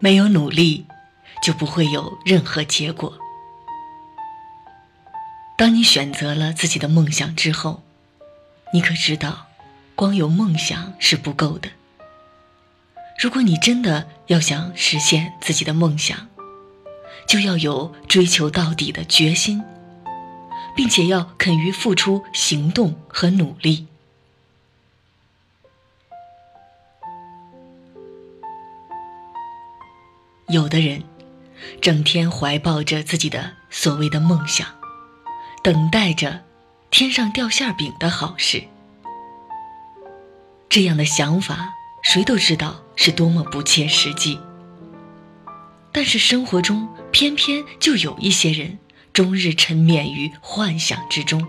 没有努力，就不会有任何结果。当你选择了自己的梦想之后，你可知道，光有梦想是不够的。如果你真的要想实现自己的梦想，就要有追求到底的决心，并且要肯于付出行动和努力。有的人，整天怀抱着自己的所谓的梦想，等待着天上掉馅饼的好事。这样的想法，谁都知道是多么不切实际。但是生活中偏偏就有一些人，终日沉湎于幻想之中，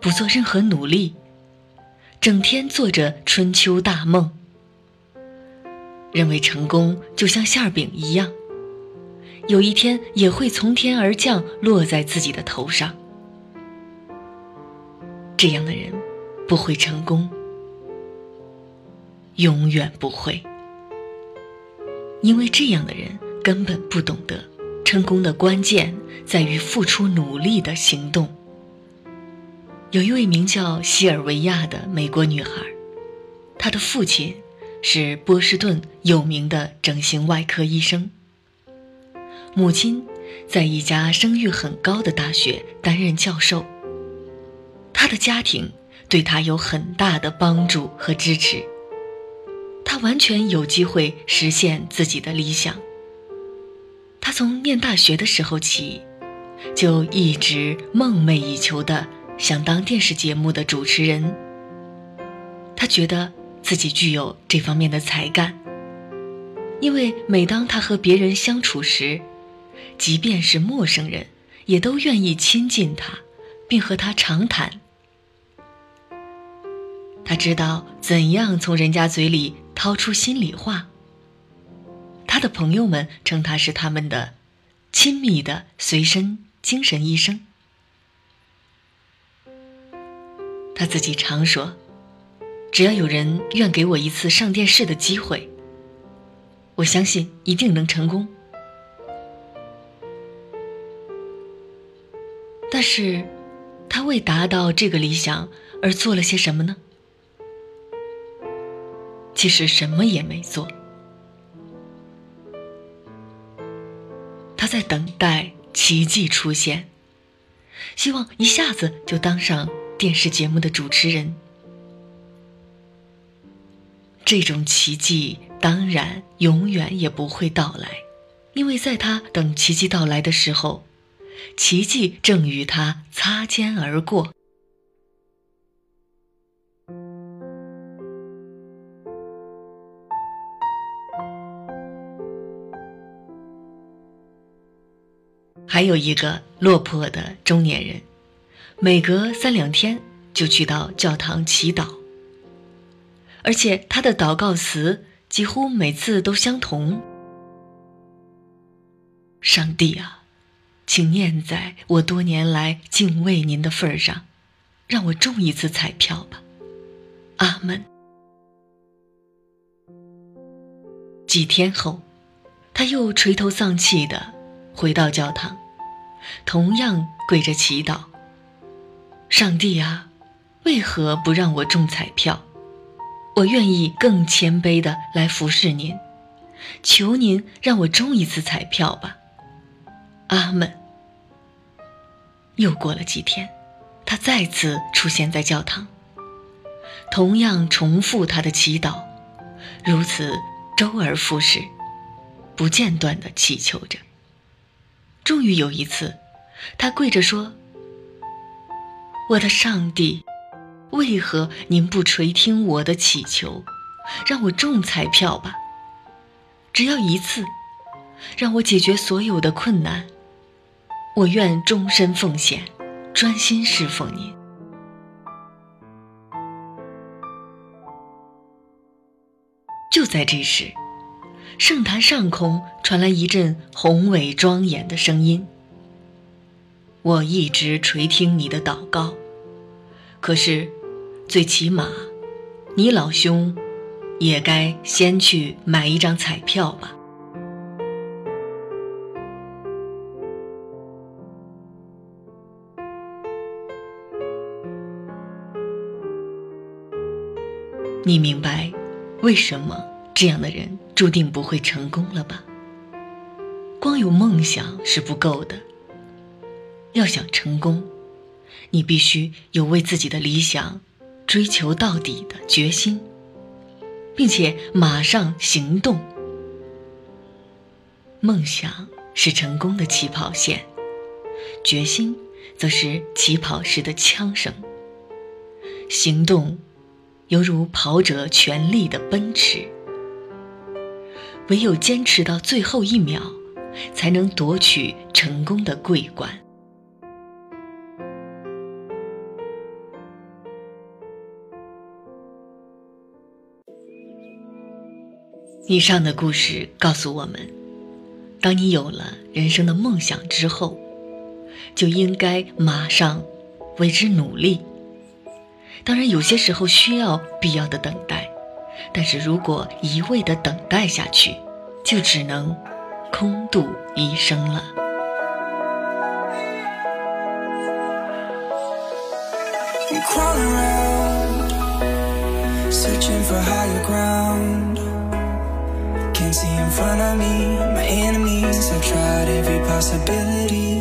不做任何努力，整天做着春秋大梦。认为成功就像馅饼一样，有一天也会从天而降，落在自己的头上。这样的人不会成功，永远不会，因为这样的人根本不懂得，成功的关键在于付出努力的行动。有一位名叫西尔维亚的美国女孩，她的父亲。是波士顿有名的整形外科医生。母亲在一家声誉很高的大学担任教授。他的家庭对他有很大的帮助和支持，他完全有机会实现自己的理想。他从念大学的时候起，就一直梦寐以求的想当电视节目的主持人。他觉得。自己具有这方面的才干，因为每当他和别人相处时，即便是陌生人，也都愿意亲近他，并和他长谈。他知道怎样从人家嘴里掏出心里话。他的朋友们称他是他们的亲密的随身精神医生。他自己常说。只要有人愿给我一次上电视的机会，我相信一定能成功。但是，他为达到这个理想而做了些什么呢？其实什么也没做，他在等待奇迹出现，希望一下子就当上电视节目的主持人。这种奇迹当然永远也不会到来，因为在他等奇迹到来的时候，奇迹正与他擦肩而过。还有一个落魄的中年人，每隔三两天就去到教堂祈祷。而且他的祷告词几乎每次都相同。上帝啊，请念在我多年来敬畏您的份上，让我中一次彩票吧。阿门。几天后，他又垂头丧气的回到教堂，同样跪着祈祷：上帝啊，为何不让我中彩票？我愿意更谦卑的来服侍您，求您让我中一次彩票吧，阿门。又过了几天，他再次出现在教堂，同样重复他的祈祷，如此周而复始，不间断的祈求着。终于有一次，他跪着说：“我的上帝。”为何您不垂听我的祈求，让我中彩票吧？只要一次，让我解决所有的困难，我愿终身奉献，专心侍奉您。就在这时，圣坛上空传来一阵宏伟庄严的声音：“我一直垂听你的祷告，可是最起码你老兄也该先去买一张彩票吧。你明白为什么这样的人注定不会成功了吧？光有梦想是不够的。要想成功你必须有为自己的理想追求到底的决心，并且马上行动。梦想是成功的起跑线，决心则是起跑时的枪声。行动，犹如跑者全力的奔驰。唯有坚持到最后一秒。才能夺取成功的桂冠。以上的故事告诉我们：当你有了人生的梦想之后，就应该马上为之努力。当然，有些时候需要必要的等待，但是如果一味的等待下去，就只能。空度一生了。Searching for higher ground. Front of me. My enemies have tried every possibility.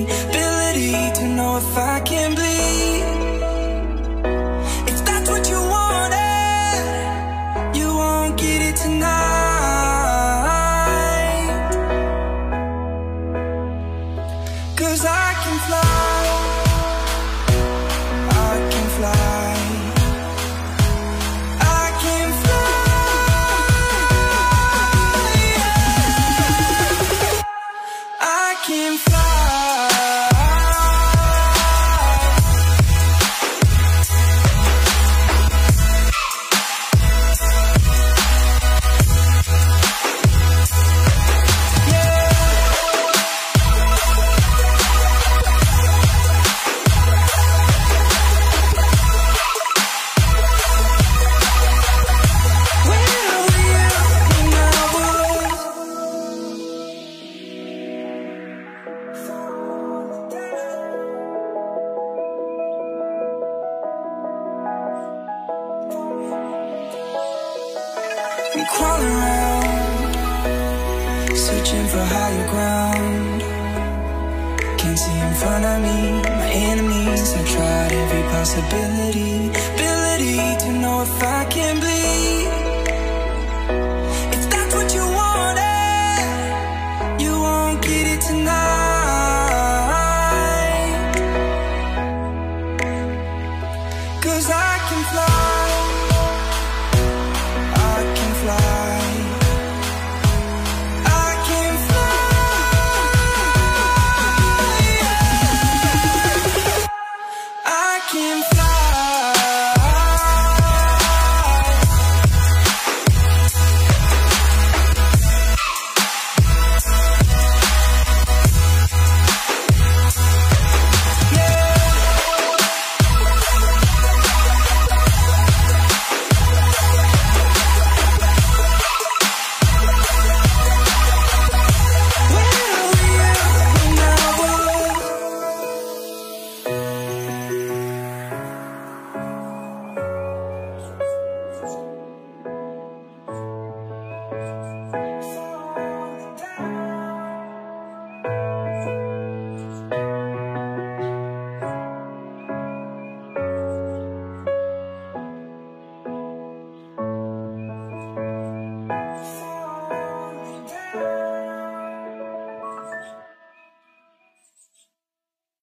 crawling around, searching for higher ground. Can't see in front of me, my enemies. I tried every possibility, ability to know if I can bleed. If that's what you wanted, you won't get it tonight. Cause I can fly